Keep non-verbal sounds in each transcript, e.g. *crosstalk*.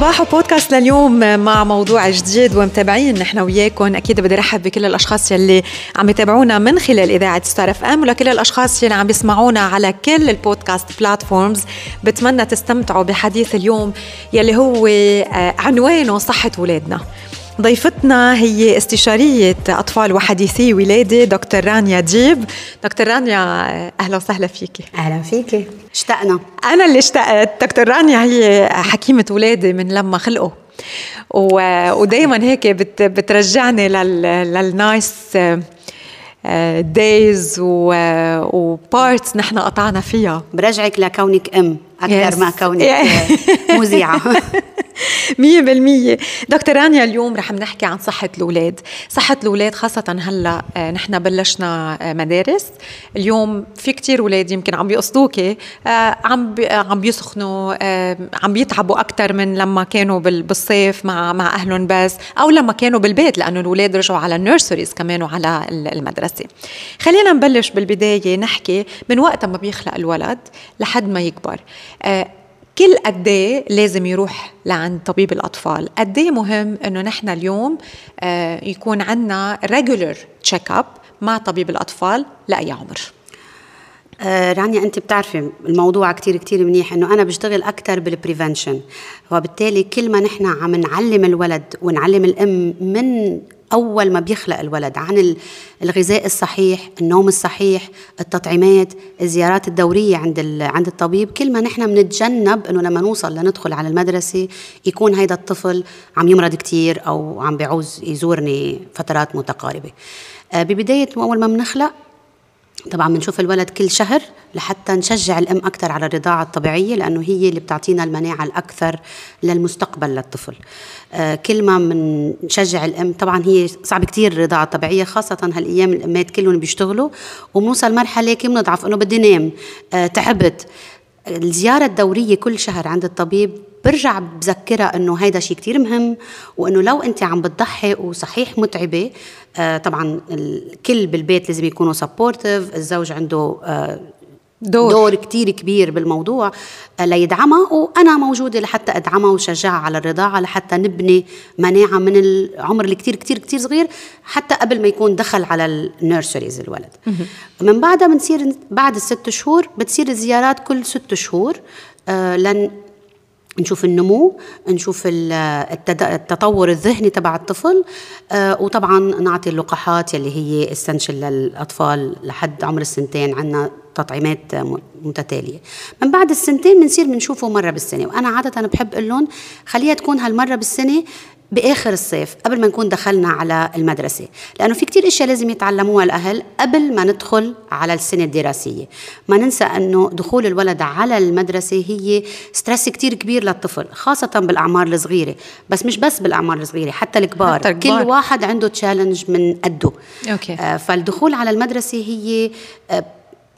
صباح وبودكاست لليوم مع موضوع جديد ومتابعين نحن وياكم. أكيد بدي أرحب بكل الأشخاص يلي عم يتابعونا من خلال إذاعة ستار إف إم ولكل الأشخاص يلي عم بيسمعونا على كل ال podcast platforms بتمنى تستمتعوا بحديث اليوم يلي هو آه، عنوانه صحة اولادنا ضيفتنا هي استشارية أطفال وحديثي ولادة دكتور رانيا ديب دكتور رانيا أهلا وسهلا فيكي أهلا فيكي اشتقنا. أنا اللي اشتقت. دكتور رانيا هي حكيمة ولادة من لما خلقوا. ودائما هيك بت بترجعني لل لل nice days و parts نحن قطعنا فيها. برجعك لكونك أم. أكثر yes. ما كونك مذيعة. *laughs* *laughs* مية بالمية. دكتور رانيا اليوم رح نحكي عن صحة الأولاد. صحة الأولاد خاصة هلأ آه، نحن بلشنا آه، مدارس. اليوم في كتير أولاد يمكن عم بيقصدوكي آه، عم عم بيسخنوا عم بيتعبوا أكثر من لما كانوا بالصيف مع مع أهلهم بس أو لما كانوا بالبيت لأنه الأولاد رجعوا على النيرسريز كمان وعلى المدرسة. خلينا نبلش بالبداية نحكي من وقت ما بيخلق الولد لحد ما يكبر. كل قد إيه لازم يروح لعند طبيب الأطفال. قد إيه مهم إنه نحن اليوم آه، يكون عندنا regular check up مع طبيب الأطفال لأي عمر؟ آه رانيا أنت بتعرفي الموضوع كتير كتير منيح إنه أنا بشتغل أكثر بال prevention وبالتالي كل ما نحن عم نعلم الولد ونعلم الأم من أول ما بيخلق الولد عن الغذاء الصحيح النوم الصحيح التطعيمات الزيارات الدورية عند عند الطبيب كل ما نحن بنتجنب إنه لما نوصل لندخل على المدرسة يكون هيدا الطفل عم يمرض كثير أو عم بيعوز يزورني فترات متقاربة. آه، ببداية أول ما بنخلق طبعا بنشوف الولد كل شهر لحتى نشجع الأم أكثر على الرضاعة الطبيعية لأنه هي اللي بتعطينا المناعة الأكثر للمستقبل للطفل. آه كل ما بنشجع الأم طبعا هي صعب كثير الرضاعة الطبيعية خاصة هالأيام الأمات كلهم بيشتغلوا وبنوصل مرحلة كي بنضعف إنه بدي نام آه تعبت. الزيارة الدورية كل شهر عند الطبيب برجع بذكرها إنه هيدا شيء كتير مهم وإنه لو أنت عم بتضحي وصحيح متعبة طبعا الكل بالبيت لازم يكونوا supportive الزوج عنده آه دور, دور كتير كبير بالموضوع آه، ليدعمها. وأنا موجودة لحتى أدعمها وشجعها على الرضاعة لحتى نبني مناعة من العمر اللي كتير كتير كتير صغير حتى قبل ما يكون دخل على ال nurseries الولد. من بعدها بنصير بعد الست شهور بتصير الزيارات كل ست شهور آه لن نشوف النمو نشوف التطور الذهني تبع الطفل. آه، وطبعا نعطي اللقاحات يلي هي اسنشل للأطفال لحد عمر السنتين. عندنا تطعيمات متتالية. من بعد السنتين بنصير بنشوفه مرة بالسنة وأنا عادة بحب أقول لهم خليها تكون هالمرة بالسنة بآخر الصيف قبل ما نكون دخلنا على المدرسة لأنه في كتير إشياء لازم يتعلموها الأهل قبل ما ندخل على السنة الدراسية. ما ننسى إنه دخول الولد على المدرسة هي stress كتير كبير للطفل خاصة بالأعمار الصغيرة. بس مش بس بالأعمار الصغيرة حتى الكبار, حتى الكبار. كل واحد عنده challenge من قده. okay. آه فالدخول على المدرسة هي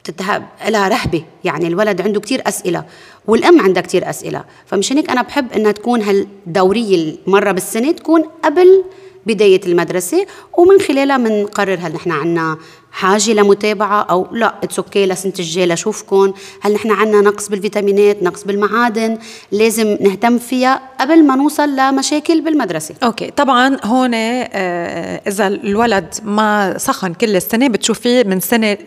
آه تتهب لها رهبة. يعني الولد عنده كتير أسئلة والأم عندها كتير أسئلة. فمشان هيك أنا بحب إنها تكون هالدورية مره بالسنة تكون قبل بداية المدرسة ومن خلالها بنقرر هل نحن عنا حاجة لمتابعة أو لا it's okay لسنة الجاي لاشوفكم هل نحن عنا نقص بالفيتامينات نقص بالمعادن؟ لازم نهتم فيها قبل ما نوصل لمشاكل بالمدرسة. okay طبعا هون آه، إذا الولد ما سخن كل السنة بتشوفيه من سنة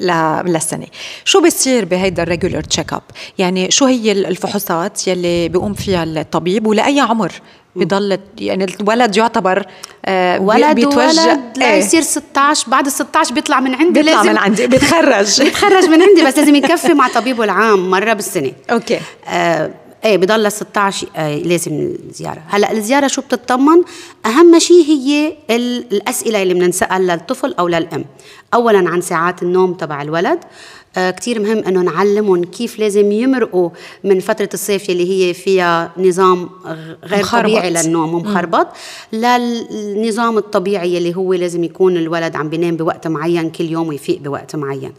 لسنه شو بيصير بهيدا ال regular check up يعني شو هي الفحوصات يلي بيقوم فيها الطبيب ولأي عمر؟ بضل يعني الولد يعتبر آه ولد بيتوجه ولد لا يصير 16 بعد ال 16 بيطلع من عندي بيطلع لازم من عندي بيتخرج. *laughs* بيتخرج من عندي بس لازم يكفي مع *laughs* طبيبه العام مرة بالسنة. أوكي. آه إيه بضل 16 آه لازم الزيارة. هلأ الزيارة شو بتطمن أهم شيء هي الأسئلة اللي بنسال للطفل أو للأم. اولا عن ساعات النوم تبع الولد. آه كتير مهم إنه نعلمهم كيف لازم يمرقوا من فترة الصيف اللي هي فيها نظام غير مخربط. طبيعي للنوم ومخربط للنظام الطبيعي اللي هو لازم يكون الولد عم بينام بوقت معين كل يوم ويفيق بوقت معين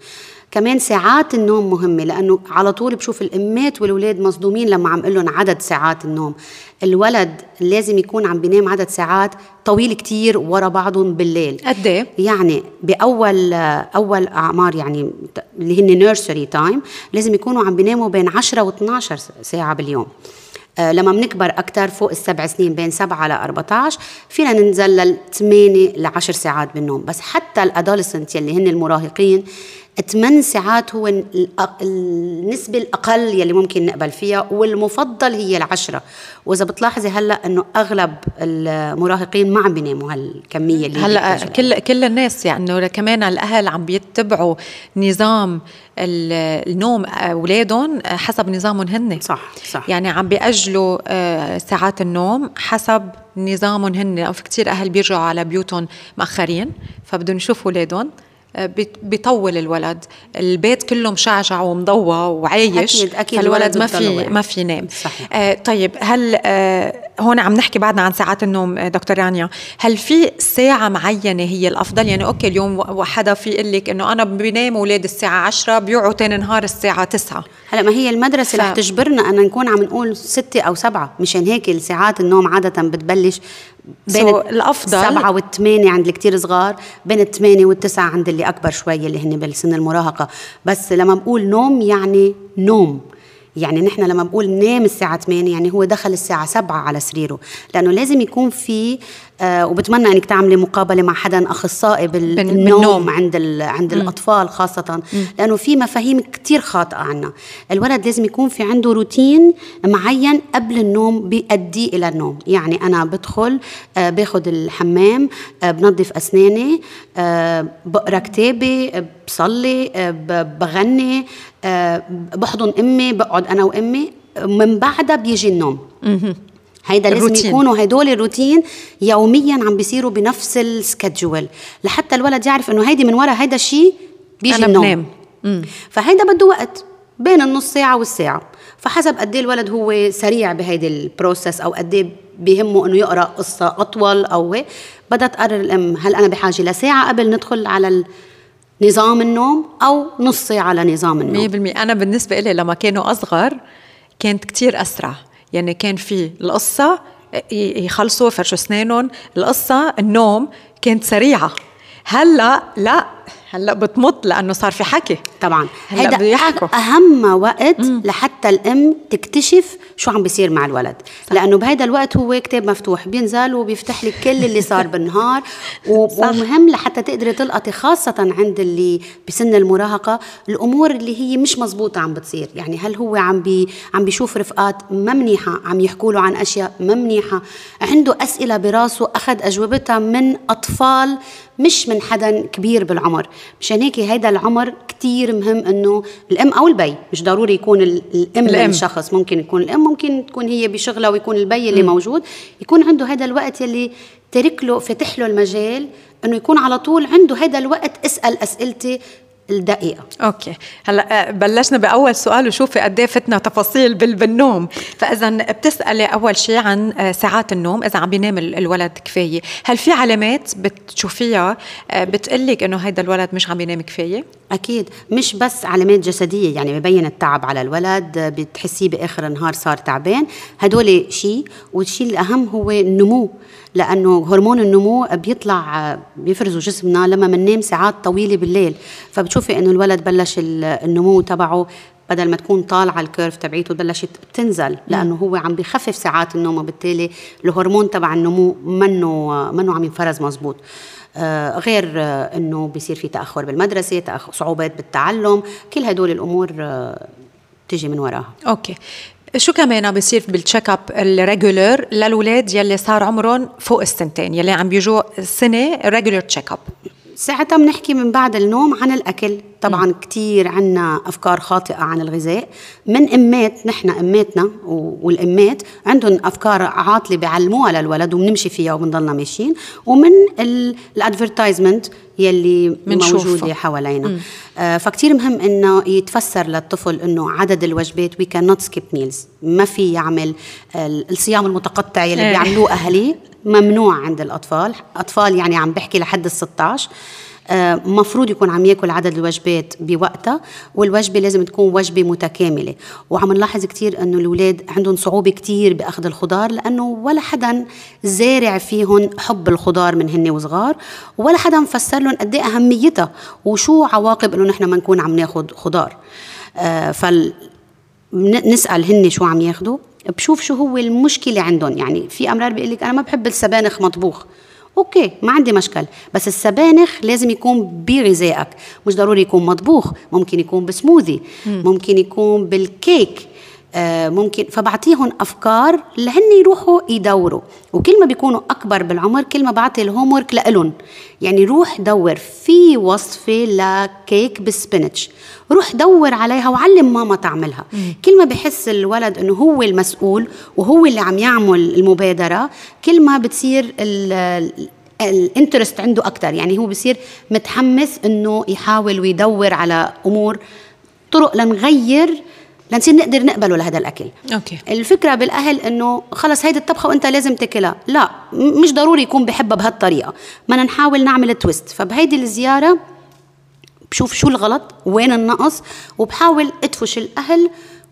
كمان ساعات النوم مهمة لأنه على طول بشوف الأمات والولاد مصدومين لما عم لهم عدد ساعات النوم. الولد لازم يكون عم بينام عدد ساعات طويل كتير ورا بعضهم بالليل. قد إيه؟ يعني بأول أول أعمار يعني اللي هن nursery time لازم يكونوا عم بيناموا بين 10 و12 ساعة باليوم. آه لما بنكبر أكثر فوق السبع سنين بين 7 ل 14 فينا ننزل لل 8 ل 10 ساعات بالنوم. بس حتى ال adolescent يلي هن المراهقين 8 ساعات هو النسبة الأقل يلي ممكن نقبل فيها والمفضل هي العشرة. وإذا بتلاحظي هلأ إنه أغلب المراهقين ما عم بيناموا هالكمية اللي هلأ كل كل الناس يعني كمان الأهل عم بيتبعوا نظام النوم أولادهم حسب نظامهم هن صح صح. يعني عم بيأجلوا آه، ساعات النوم حسب نظامهم هن أو في كتير أهل بيرجعوا على بيوتهم مأخرين فبدهم يشوفوا أولادهم. بيطول الولد. البيت كله مشعشع ومضوى وعايش أكيد أكيد فالولد ما في ما في ينام صحيح. آه طيب هل آه هون عم نحكي بعدنا عن ساعات النوم آه دكتور رانيا. هل في ساعة معينة هي الأفضل؟ يعني أوكي اليوم حدا في يقول لك إنه أنا بنام أولاد الساعة 10 بيوعوا تاني نهار الساعة 9 هلا ما هي المدرسة ف... رح تجبرنا أن نكون عم نقول ستة أو سبعة مشان هيك ساعات النوم عادة بتبلش بين so الأفضل السبعه والثمانية عند الكتير صغار بين الثمانية والتسعة عند اللي أكبر شوي اللي هن بالسن المراهقة. بس لما بقول نوم يعني نوم. يعني نحن لما بقول نام الساعة 8 يعني هو دخل الساعة 7 على سريره لأنه لازم يكون في آه وبتمنى إنك تعملي مقابلة مع حدا أخصائي بالنوم. عند عند م. الأطفال خاصة م. لأنه في مفاهيم كثير خاطئة عنا الولد لازم يكون في عنده روتين معين قبل النوم بيؤدي إلى النوم يعني أنا بدخل آه باخذ الحمام آه بنظف أسناني آه بقرأ كتابي بصلي آه بغني آه بحضن أمي بقعد أنا وأمي من بعدها بيجي النوم. هيدا لازم الروتين. يكونوا هدول الروتين يوميا عم بيصيروا بنفس ال schedule لحتى الولد يعرف إنه هيدي من ورا هيدا الشيء بيجي أنا النوم. بنام. فهيدا بده وقت بين النص ساعة والساعة. فحسب قد إيه الولد هو سريع بهيدي ال process أو قد إيه بيهمه إنه يقرأ قصة أطول أو بدها تقرر الأم هل أنا بحاجة لساعة قبل ندخل على نظام النوم أو نص ساعة على نظام النوم. 100% أنا بالنسبة لي لما كانوا أصغر كانت كتير أسرع. يعني كان في القصة يخلصوا فرشوا أسنانهم. القصة النوم كانت سريعة. هلأ لا هلأ بتمط لأنه صار في حكي. طبعا. هلأ بيحكوا أهم وقت مم. لحتى الأم تكتشف شو عم بيصير مع الولد. صح. لأنه بهذا الوقت هو كتاب مفتوح بينزل وبيفتح لك كل اللي صار *laughs* بالنهار. ومهم لحتى تقدري تلقطي خاصة عند اللي بسن المراهقة الأمور اللي هي مش مزبوطة عم بتصير. يعني هل هو عم بي عم بيشوف رفقات ما منيحه عم يحكوا له عن أشياء ما منيحه عنده أسئلة براسه أخذ أجوبتها من أطفال مش من حدا كبير بالعمر مشان هيك هيدا العمر كتير مهم إنه الأم أو البي مش ضروري يكون الأم, الأم. الشخص ممكن يكون الأم ممكن تكون هي بشغلها ويكون البي اللي م. موجود يكون عنده هذا الوقت يلي ترك له فتح له المجال إنه يكون على طول عنده هذا الوقت أسأل أسئلتي الدقيقة. أوكي. هلأ آه، بلشنا بأول سؤال وشوفي قد إيه فتنا تفاصيل بالنوم. فاذا بتسألي أول شيء عن آه، ساعات النوم إذا عم بينام الولد كفاية. هل في علامات بتشوفيها آه، بتقلك إنه هيدا الولد مش عم بينام كفاية؟ أكيد. مش بس علامات جسدية يعني ببين التعب على الولد بتحسيه بآخر النهار صار تعبان. هدول شيء والشيء الأهم هو النمو. لأنه هرمون النمو بيطلع بيفرزه جسمنا لما بننام ساعات طويلة بالليل. فبتشوفي إنه الولد بلش النمو تبعه بدل ما تكون طالعة الكيرف تبعيته بلشت تنزل لأنه هو عم بخفف ساعات النوم. وبالتالي الهرمون تبع النمو منه منه عم ينفرز مزبوط. آه غير آه إنه بيصير في تأخر بالمدرسة تأخر صعوبات بالتعلم. كل هدول الأمور آه تيجي من وراها. okay. شو كمان بيصير بال check up ال regular للاولاد يلي صار عمرهم فوق السنتين يلي عم بيجوا سنة regular check up ساعتها بنحكي من بعد النوم عن الأكل. طبعا كثير عنا أفكار خاطئة عن الغذاء. من أمات نحن أماتنا والأمات عندهم أفكار عاطلة بيعلموها للولد وبنمشي فيها وبنضلنا ماشيين. ومن ال advertisement يلي موجودة حوالينا. آه فكتير مهم إنه يتفسر للطفل إنه عدد الوجبات وي كان نوت سكيب ميلز ما في يعمل الصيام المتقطع يلي إيه. بيعملوه أهلي ممنوع عند الأطفال. أطفال يعني عم بحكي لحد ال 16 مفروض يكون عم ياكل عدد الوجبات بوقتها والوجبة لازم تكون وجبة متكاملة. وعم نلاحظ كثير إنه الأولاد عندهم صعوبة كثير بأخذ الخضار لأنه ولا حدا زارع فيهم حب الخضار من هن وصغار ولا حدا مفسر لهم قد إيه أهميتها وشو عواقب إنه نحن ما نكون عم ناخذ خضار. آه، فال نسأل هن شو عم ياخذوا بشوف شو هو المشكلة عندهم. يعني في أمرار بيقول لك أنا ما بحب السبانخ مطبوخ. أوكي ما عندي مشكل. بس السبانخ لازم يكون بغذائك. مش ضروري يكون مطبوخ ممكن يكون بسموذي ممكن يكون بالكيك. ممكن. فبعطيهم أفكار لهن يروحوا يدوروا. وكل ما بيكونوا أكبر بالعمر كل ما بعطي ال homework لهم يعني روح دور في وصفة ل cake بال spinach روح دور عليها وعلم ماما تعملها. كل ما بحس الولد إنه هو المسؤول وهو اللي عم يعمل المبادرة. كل ما بتصير ال interest عنده أكثر يعني هو بصير متحمس إنه يحاول ويدور على أمور طرق لنغير لنصير نقدر نقبله لهذا الأكل. okay. الفكرة بالأهل إنه خلص هيدي الطبخة وأنت لازم تاكلها. لا مش ضروري يكون بحبها بهالطريقة. بدنا نحاول نعمل twist فبهيدي الزيارة بشوف شو الغلط وين النقص وبحاول أدفش الأهل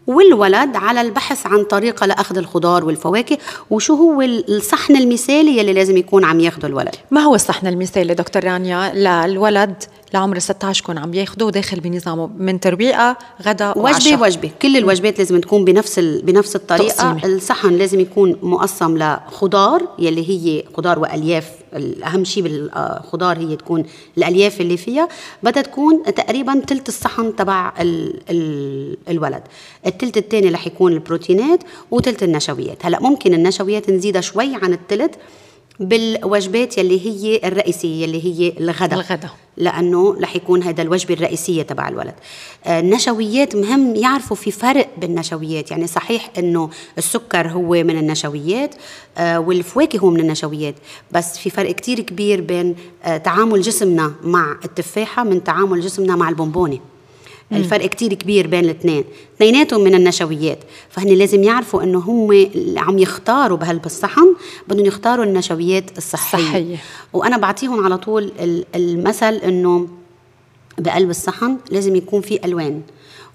والولد على البحث عن طريقة لأخذ الخضار والفواكه وشو هو الصحن المثالي يلي لازم يكون عم ياخده الولد. ما هو الصحن المثالي دكتور رانيا؟ للولد لعمر 16 يكون عم ياخده داخل بنظامه من تربية غدا وعشاء. وجبة وجبة. كل الوجبات لازم تكون بنفس ال... بنفس الطريقة. تقسيمي. الصحن لازم يكون مقسم لخضار يلي هي خضار وألياف. الأهم شيء بالخضار هي تكون الألياف اللي فيها. بدها تكون تقريبا ثلث الصحن تبع ال... ال... الولد. الثلث الثاني رح يكون البروتينات وثلث النشويات. هلا ممكن النشويات نزيدها شوي عن الثلث بالوجبات يلي هي الرئيسية يلي هي الغداء. الغداء. لأنه رح يكون هذا الوجبة الرئيسية تبع الولد. آه، النشويات مهم يعرفوا في فرق بالنشويات. يعني صحيح إنه السكر هو من النشويات آه، والفواكه هو من النشويات بس في فرق كتير كبير بين آه، تعامل جسمنا مع التفاحة من تعامل جسمنا مع البونبوني الفرق كتير كبير بين الاثنين. اثنيناتهم من النشويات. فهن لازم يعرفوا إنه هم عم يختاروا بهالصحن بدهم يختاروا النشويات الصحية. صحية. وأنا بعطيهم على طول المثل إنه بقلب الصحن لازم يكون في ألوان.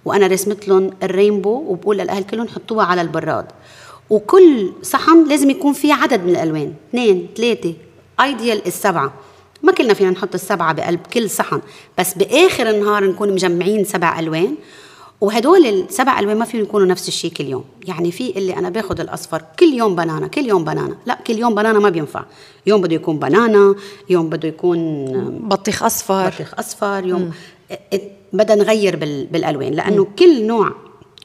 وأنا رسمت لهم الرينبو وبقول للأهل كلهم حطوها على البراد. وكل صحن لازم يكون فيه عدد من الألوان. اثنين ثلاثة. ايديال السبعه ما كلنا فينا نحط السبعة بقلب كل صحن بس بآخر النهار نكون مجمعين سبع ألوان وهدول السبع ألوان ما فيهم يكونوا نفس الشيء كل يوم. يعني في اللي أنا باخذ الأصفر كل يوم بنانا كل يوم بنانا. لا كل يوم بنانا ما بينفع. يوم بده يكون بنانا يوم بده يكون بطيخ أصفر. بطيخ أصفر يوم بدنا نغير بالألوان لأنه مم. كل نوع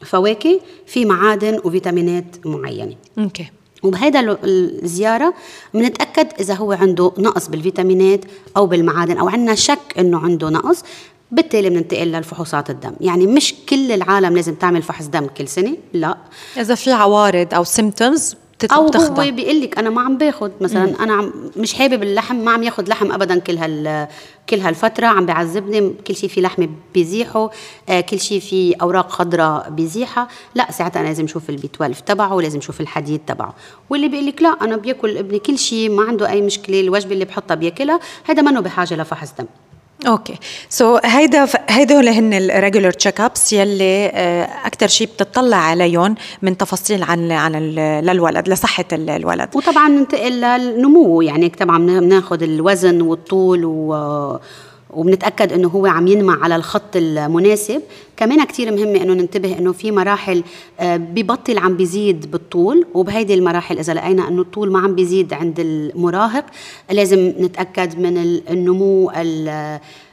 فواكه في معادن وفيتامينات معينة. أوكي. وبهيدا الزيارة بنتأكد إذا هو عنده نقص بالفيتامينات أو بالمعادن أو عندنا شك إنه عنده نقص بالتالي بننتقل للفحوصات الدم. يعني مش كل العالم لازم تعمل فحص دم كل سنة لا. إذا في عوارض أو symptoms أو هو بيقول لك أنا ما عم باخذ مثلا مم. أنا عم مش حابب اللحم ما عم ياخذ لحم ابدا كل هال كل هالفترة عم بيعذبني كل شيء في لحمه بيزيحه آه كل شيء في أوراق خضراء بيزيحها لا ساعتها أنا لازم أشوف ال B 12 تبعه ولازم أشوف الحديد تبعه. واللي بيقول لك لا أنا بياكل ابني كل شيء ما عنده أي مشكلة الوجبة اللي بحطها بياكلها هذا منه بحاجة لفحص دم. okay. so, هيدا هيدول هن ال regular check ups يلي آه، أكثر شيء بتطلع عليهم من تفاصيل عن عن للولد لصحة الولد. وطبعا ننتقل للنمو يعني طبعا بناخذ الوزن والطول و وبنتأكد إنه هو عم ينمى على الخط المناسب. كمان كتير مهمة إنه ننتبه إنه في مراحل آه، ببطل عم بيزيد بالطول وبهيدي المراحل إذا لقينا إنه الطول ما عم بيزيد عند المراهق لازم نتأكد من النمو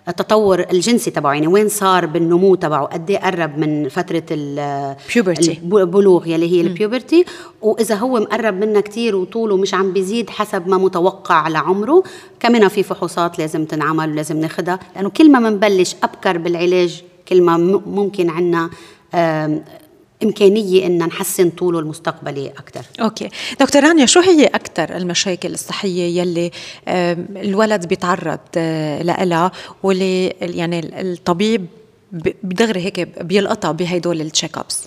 التطور الجنسي تبعه. يعني وين صار بالنمو تبعه؟ قد إيه قرب من فترة البلوغ يلي هي البيوبرتي وإذا هو مقرب منا كثير وطوله مش عم بيزيد حسب ما متوقع لعمره كمان في فحوصات لازم تنعمل ولازم ناخذها لأنه كل ما بنبلش أبكر بالعلاج كل ما ممكن عندنا إمكانية إن نحسن طوله المستقبلي أكثر okay. دكتور رانيا شو هي أكثر المشاكل الصحية يلي الولد بيتعرض آه، لها واللي يعني الطبيب بدغري هيك بيلقطها بهدول ال check ups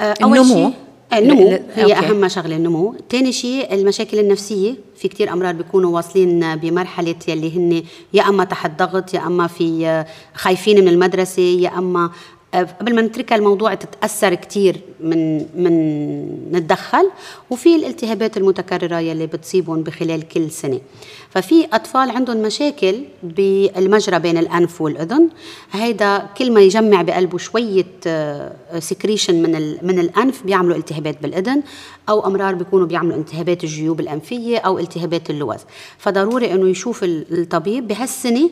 آه، النمو؟ النمو هي okay. أهم شغله النمو. ثاني شيء المشاكل النفسية. في كتير أمراض بيكونوا واصلين بمرحلة يلي هن يا أما تحت ضغط يا أما في خايفين من المدرسة يا أما آه، قبل ما نتركها الموضوع تتأثر كثير من من نتدخل وفي الالتهابات المتكررة يلي بتصيبهم بخلال كل سنة. ففي أطفال عندهم مشاكل بالمجرى بين الأنف والأذن. هيدا كل ما يجمع بقلبه شوية secretion من من الأنف بيعملوا التهابات بالأذن أو أمرار بيكونوا بيعملوا التهابات الجيوب الأنفية أو التهابات اللوز. فضروري إنه يشوف الطبيب بهالسنة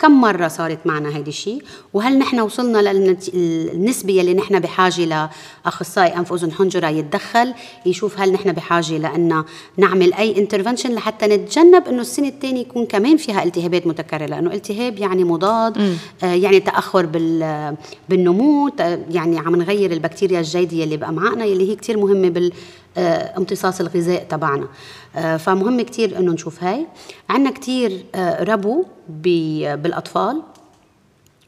كم مرة صارت معنا هيدي الشيء؟ وهل نحن وصلنا للنسبة يلي نحن بحاجة لأخصائي أنف أذن حنجرة يتدخل يشوف هل نحن بحاجة لأن نعمل أي انترفنشن لحتى نتجنب أنه السنة الثانية يكون كمان فيها التهابات متكررة؟ لأنه التهاب يعني مضاد آه يعني تأخر بال بالنمو يعني عم نغير البكتيريا الجيدة اللي بأمعائنا يلي هي كتير مهمة بال امتصاص الغذاء تبعنا. آه، فمهم كتير إنه نشوف هاي. عندنا كتير آه، ربو بالأطفال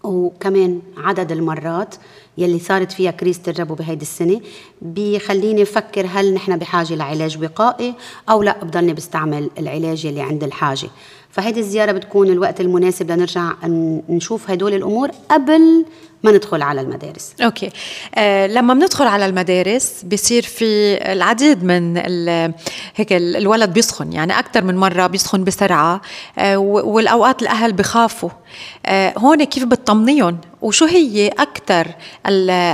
وكمان عدد المرات يلي صارت فيها كريزة الربو بهيدي السنة بيخليني أفكر هل نحن بحاجة لعلاج وقائي أو لا بضلني بستعمل العلاج يلي عند الحاجة. فهيدي الزيارة بتكون الوقت المناسب لنرجع نشوف هدول الأمور قبل ما ندخل على المدارس. أوكي. آه لما بندخل على المدارس بصير في العديد من هيك الولد بيسخن يعني أكثر من مرة بيسخن بسرعة آه والأوقات الأهل بخافوا. هون كيف بتطمنيهم؟ وشو هي أكثر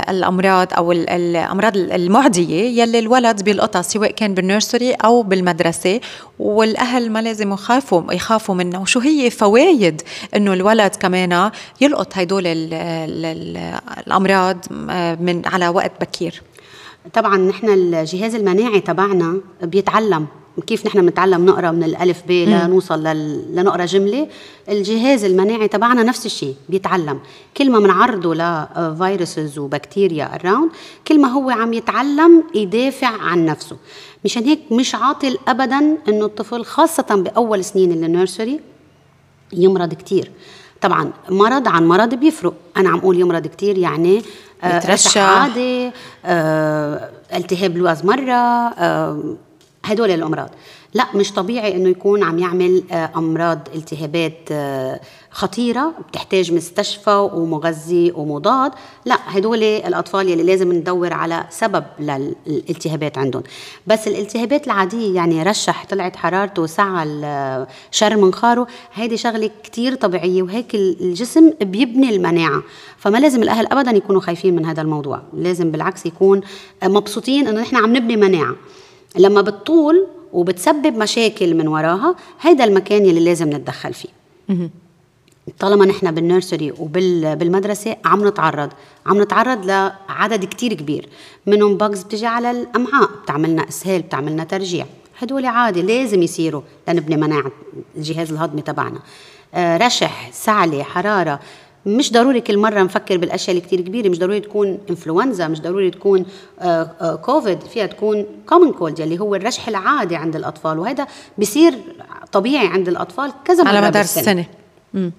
الأمراض أو الأمراض المعدية يلي الولد بيلقطها سواء كان بالنيرسري أو بالمدرسة والأهل ما لازم يخافوا يخافوا منها وشو هي فوايد إنه الولد كمان يلقط هدول الأمراض من على وقت بكير؟ طبعا نحن الجهاز المناعي تبعنا بيتعلم كيف نحن بنتعلم نقرأ من الألف ب لنوصل لنقرأ جملة. الجهاز المناعي تبعنا نفس الشيء بيتعلم. كل ما بنعرضه ل viruses وبكتيريا around كل ما هو عم يتعلم يدافع عن نفسه. مشان هيك مش عاطل ابدا إنه الطفل خاصة بأول سنين ال nursery يمرض كتير. طبعا مرض عن مرض بيفرق. أنا عم أقول يمرض كتير يعني آه عادي آه التهاب لوز مرة آه هدول الأمراض. لا مش طبيعي إنه يكون عم يعمل آه، أمراض التهابات آه، خطيرة بتحتاج مستشفى ومغذي ومضاد. لا هدول الأطفال يلي لازم ندور على سبب للالتهابات عندهم. بس الالتهابات العادية يعني رشح طلعت حرارته سعى شر منخاره هيدي شغلة كتير طبيعية وهيك الجسم بيبني المناعة. فما لازم الأهل ابدا يكونوا خايفين من هذا الموضوع. لازم بالعكس يكون مبسوطين إنه نحن عم نبني مناعة. لما بتطول وبتسبب مشاكل من وراها هيدا المكان يلي لازم نتدخل فيه. طالما نحن بالنيرسري وبالمدرسة عم نتعرض. عم نتعرض لعدد كتير كبير. منهم باجز بتجي على الأمعاء بتعملنا إسهال بتعملنا ترجيع. هدول عادي لازم يصيروا لنبني مناعة الجهاز الهضمي تبعنا. آه، رشح سعلة حرارة. مش ضروري كل مرة نفكر بالأشياء اللي كتير كبيرة مش ضروري تكون إنفلونزا مش ضروري تكون آه، آه، كوفيد فيها تكون common cold اللي هو الرشح العادي عند الأطفال وهذا بصير طبيعي عند الأطفال كذا مرة على مدار السنة. مم.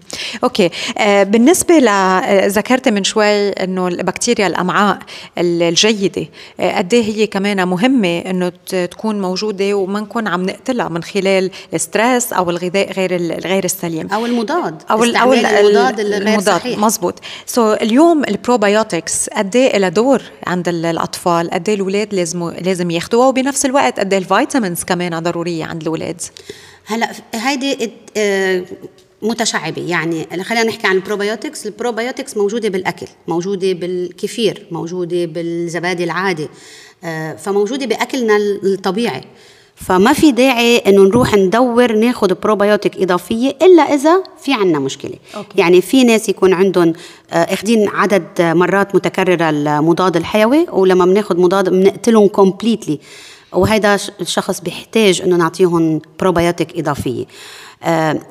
okay. آه بالنسبة ل آه، ذكرت من شوي إنه البكتيريا الأمعاء الجيدة آه قد إيه هي كمان مهمة إنه تكون موجودة وما نكون عم نقتلها من خلال ال stress أو الغذاء غير الغير السليم. أو المضاد أو أو المضاد الغير صحيح. مزبوط. so اليوم ال probiotics قد إيه لها دور عند الأطفال؟ قد إيه الاولاد لازم لازم ياخذوها وبنفس الوقت قد إيه ال vitamins كمان ضرورية عند الاولاد هلأ هيدي متشعبة. يعني خلينا نحكي عن ال probiotics ال probiotics موجودة بالأكل موجودة بالكفير موجودة بالزبادي العادي آه، فموجودة بأكلنا الطبيعي. فما في داعي إنه نروح ندور ناخذ بروبيوتيك إضافية إلا إذا في عندنا مشكلة. okay. يعني في ناس يكون عندهم آه، أخذين عدد مرات متكررة المضاد الحيوي ولما بناخذ مضاد بنقتلهم completely وهذا الشخص بيحتاج إنه نعطيهم بروبيوتيك إضافية.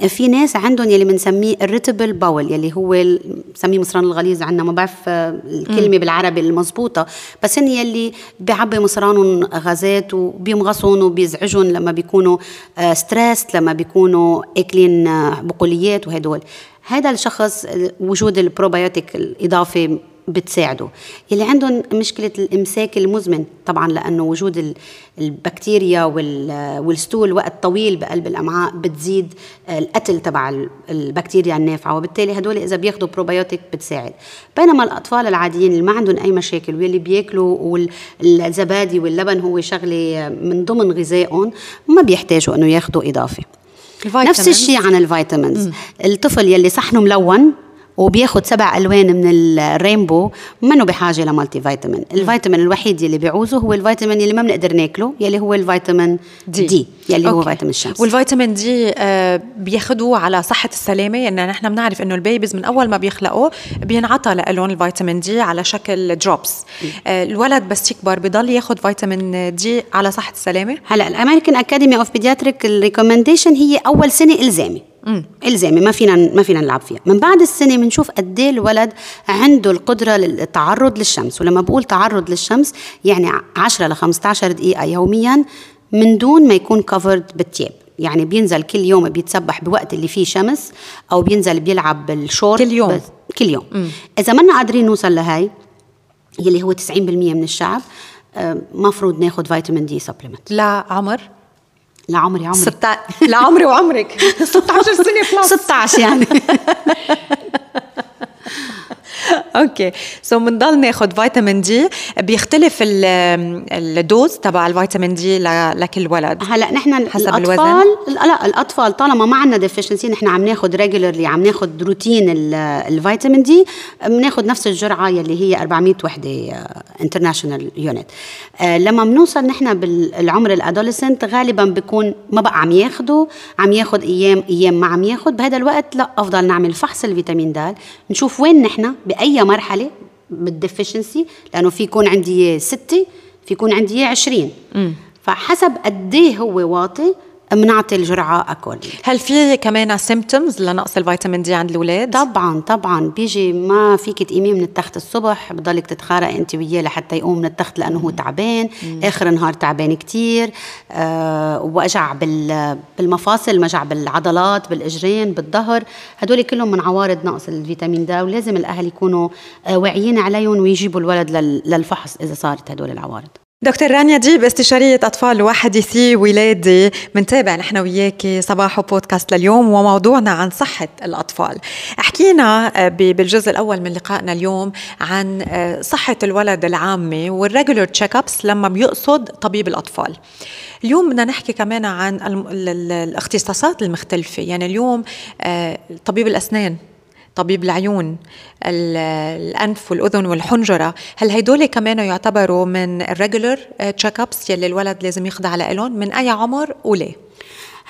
في ناس عندهم يلي بنسميه ال irritable bowel يلي هو بنسميه مصران الغليظ عندنا ما بعرف آه، الكلمة بالعربي المضبوطه بس هن يلي بيعبي مصرانهم غازات وبيمغصهم وبيزعجهم لما بيكونوا آه stress لما بيكونوا أكلين آه بقوليات وهدول. هذا الشخص وجود البروبيوتيك الإضافي بتساعده. اللي عندهم مشكلة الإمساك المزمن طبعا لأنه وجود البكتيريا وال stool وقت طويل بقلب الأمعاء بتزيد القتل تبع البكتيريا النافعة وبالتالي هدول إذا بياخدوا بروبيوتيك بتساعد. بينما الأطفال العاديين اللي ما عندهم أي مشاكل واللي بياكلوا والزبادي واللبن هو شغلة من ضمن غذائهم ما بيحتاجوا إنه ياخدوا إضافة. نفس الشيء عن ال vitamins. الطفل يلي صحنه ملون وبياخد سبع ألوان من ال rainbow منه بحاجة ل multivitamin الفيتامين الوحيد يلي بيعوزه هو الفيتامين اللي ما بنقدر ناكله يلي هو الفيتامين D, D يلي okay. هو فيتامين الشمس والفيتامين D آه بياخدوه على صحة السلامة يعني نحن بنعرف إنه ال babies من أول ما بيخلقوا بينعطى لهم الفيتامين D على شكل drops آه الولد بس يكبر بضل ياخذ فيتامين D على صحة السلامة؟ هلأ ال American Academy of Pediatrics ال recommendation هي أول سنة إلزامي. إلزامي ما فينا ما فينا نلعب فيها. من بعد السنة بنشوف قد إيه الولد عنده القدرة للتعرض للشمس. ولما بقول تعرض للشمس يعني 10 ل 15 دقيقة يوميا من دون ما يكون covered بالتياب. يعني بينزل كل يوم بيتسبح بوقت اللي فيه شمس أو بينزل بيلعب بالشورت. كل يوم. كل يوم. مم. إذا ما قادرين نوصل لهي يلي هو 90% من الشعب مفروض ناخذ vitamin D supplement لا عمر. لعمري عمري. ستة لعمري وعمرك. *laughs* 16 سنة plus 16 يعني. *laughs* *laughs* Okay. So so بنضل ناخذ فيتامين D بيختلف ال dose تبع الفيتامين D لكل ولد. هلا نحن حسب الاطفال الوزن لا الأطفال طالما ما عندنا deficiency نحن عم ناخذ regularly عم ناخذ روتين الفيتامين D بناخذ نفس الجرعة يلي هي 400 وحدة international unit لما بنوصل نحن بالعمر ال adolescent غالبا بيكون ما بقى عم ياخده عم ياخذ أيام أيام ما عم ياخذ بهذا الوقت لا أفضل نعمل فحص الفيتامين D نشوف وين نحن باي مرحلة بال deficiency لأنه في يكون عندي ستة في يكون عندي عشرين. فحسب قد هو واطي بنعطي الجرعة أكتر. هل في كمان symptoms لنقص الفيتامين D عند الأولاد؟ طبعا طبعا. بيجي ما فيك تقيميه من التخت الصبح بضلك تتخانق أنت وياه لحتى يقوم من التخت لأنه هو تعبان. مم. آخر النهار تعبان كثير آه وجع بالمفاصل وجع بالعضلات بالإجرين بالظهر. هدول كلهم من عوارض نقص الفيتامين D ولازم الأهل يكونوا آه واعيين عليهم ويجيبوا الولد للفحص إذا صارت هدول العوارض. دكتور رانيا ديب استشارية أطفال وحديثي ولادة منتابع نحن وياكي صباح بودكاست لليوم وموضوعنا عن صحة الأطفال. حكينا آه، بالجزء الأول من لقائنا اليوم عن آه، صحة الولد العامة وال regular check-ups لما بيقصد طبيب الأطفال. اليوم بدنا نحكي كمان عن الاختصاصات المختلفة. يعني اليوم آه، طبيب الأسنان. طبيب العيون الأنف والأذن والحنجرة. هل هدول كمان يعتبروا من ال regular check-ups يلي الولد لازم يخضع لهم من أي عمر؟ وليه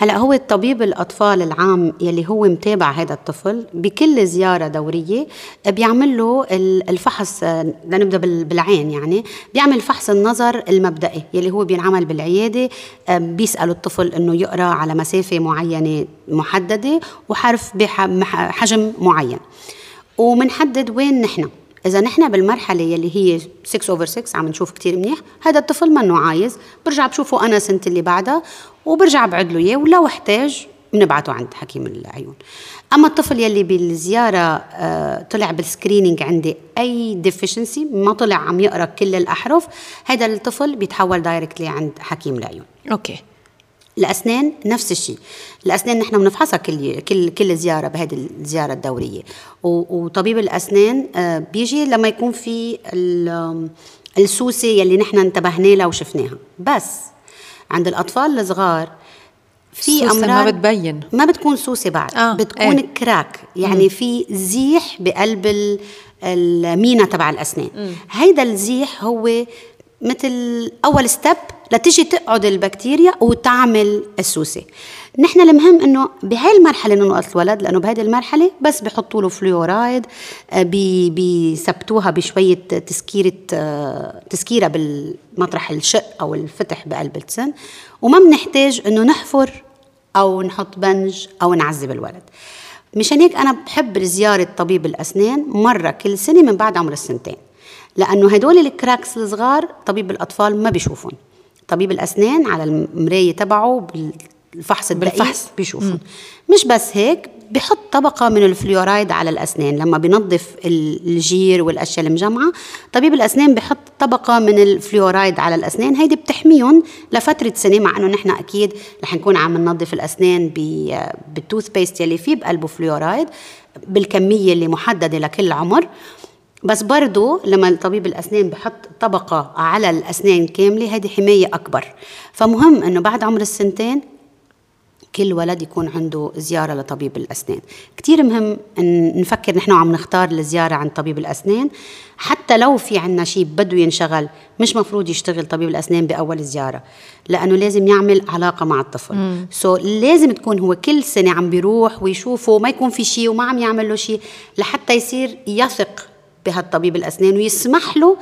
هلا هو الطبيب الأطفال العام يلي هو متابع هذا الطفل بكل زيارة دورية بيعمل له الفحص لنبدا بالعين يعني بيعمل فحص النظر المبدئي يلي هو بينعمل بالعيادة بيسال الطفل إنه يقرأ على مسافة معينة محددة وحرف بحجم معين. ومنحدد وين نحن. إذا نحن بالمرحلة يلي هي 6 over 6 عم نشوف كثير منيح. هذا الطفل منه عايز. برجع بشوفه أنا سنة اللي بعدها وبرجع بعد له إياه. ولو احتاج بنبعته عند حكيم العيون. أما الطفل يلي بالزيارة آه طلع بال screening عندي أي deficiency ما طلع عم يقرأ كل الأحرف هذا الطفل بيتحول directly عند حكيم العيون. Okay. الأسنان نفس الشيء الأسنان نحن بنفحصها كل كل كل زيارة بهذه الزيارة الدورية وطبيب الأسنان آه، بيجي لما يكون في السوسة يلي نحن انتبهنا لها وشفناها بس عند الأطفال الصغار في امراض ما بتبين ما بتكون سوسة بعد آه. بتكون إيه. crack يعني مم. في زيح بقلب المينا تبع الأسنان مم. هيدا الزيح هو مثل أول step لتيجي تقعد البكتيريا وتعمل السوسة. نحن المهم إنه بهاي المرحلة نلقط الولد لأنه بهذه المرحلة بس بحطوا له فلورايد آه، بيثبتوها بشوية تسكيرة آه، تسكيرة بالمطرح الشق أو الفتح بقلب السن. وما بنحتاج إنه نحفر أو نحط بنج أو نعذب الولد. مشان هيك أنا بحب زيارة طبيب الأسنان مرة كل سنة من بعد عمر السنتين. لأنه هدول ال cracks الصغار طبيب الأطفال ما بيشوفهم. طبيب الأسنان على المراية تبعه بالفحص الدقيق بالفحص. بيشوفهم. مش بس هيك بحط طبقة من الفلورايد على الأسنان. لما بنظف الجير والأشياء المجمعة طبيب الأسنان بحط طبقة من الفلورايد على الأسنان. هيدي بتحميهم لفترة سنة مع أنه نحن أكيد رح نكون عم ننظف الأسنان بال toothpaste يلي فيه بقلبه فلورايد بالكمية اللي محددة لكل عمر. بس برضو لما طبيب الأسنان بحط طبقة على الأسنان كاملة هذه حماية أكبر. فمهم أنه بعد عمر السنتين كل ولد يكون عنده زيارة لطبيب الأسنان. كتير مهم أن نفكر نحن عم نختار الزيارة عند طبيب الأسنان. حتى لو في عنا شيء بده ينشغل مش مفروض يشتغل طبيب الأسنان بأول زيارة لأنه لازم يعمل علاقة مع الطفل. so, لازم تكون هو كل سنة عم بيروح ويشوفه ما يكون في شيء وما عم يعمل له شيء لحتى يصير يثق بهالطبيب الأسنان ويسمح له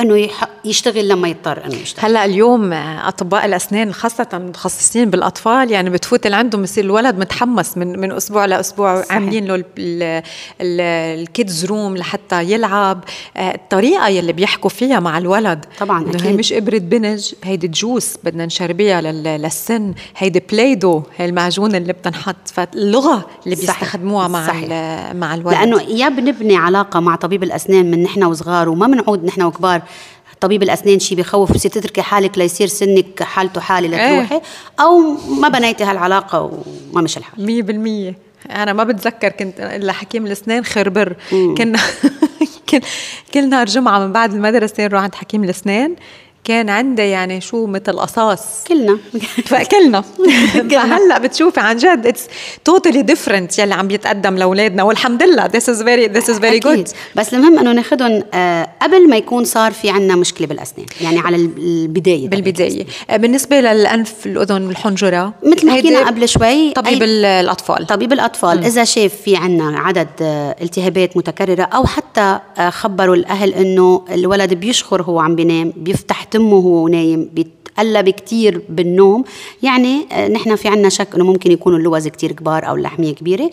أنه يشتغل لما يضطر أنه يشتغل. هلأ اليوم أطباء الأسنان خاصة متخصصين بالأطفال يعني بتفوت اللي عندهم يصير الولد متحمس من من أسبوع لأسبوع صحيح. عاملين له ال kids room لحتى يلعب. آه، الطريقة يلي بيحكوا فيها مع الولد طبعا أكيد هي مش إبرة بنج هيدي جوس بدنا نشربيها للسن هيدي بلايدو هي المعجون اللي بتنحط. فاللغة اللي بيستخدموها مع صحيح. مع الولد. لأنه يا بنبني علاقة مع طبيب الأسنان من نحن وصغار وما بنعود نحن وكبار طبيب الأسنان شيء بخوف بصير تتركي حالك ليصير سنك حالته حالي لتروحي إيه؟ أو ما بنيتي هالعلاقة وما مشى الحال. 100% أنا ما بتذكر كنت إلا حكيم الأسنان خربر. كنا *laughs* كل نهار جمعه من بعد المدرسة نروح عند حكيم الأسنان. كان عنده يعني شو مثل قصاص. كلنا. *laughs* فكلنا. *laughs* فهلأ بتشوفي عن جد it's totally different يلي عم بيتقدم لأولادنا. والحمد لله this is very this is very good بس المهم إنه ناخذهم آه قبل ما يكون صار في عندنا مشكلة بالأسنان يعني على البداية بالبداية. آه بالنسبة للأنف الأذن والحنجرة مثل ما حكينا قبل شوي طبيب الأطفال. طبيب الأطفال. م. إذا شاف في عندنا عدد آه التهابات متكررة أو حتى خبروا الأهل إنه الولد بيشخر هو عم بينام بيفتح تمه وهو نايم بيتقلب كتير بالنوم. يعني آه، نحن في عنا شك إنه ممكن يكونوا اللوز كتير كبار أو اللحمية كبيرة.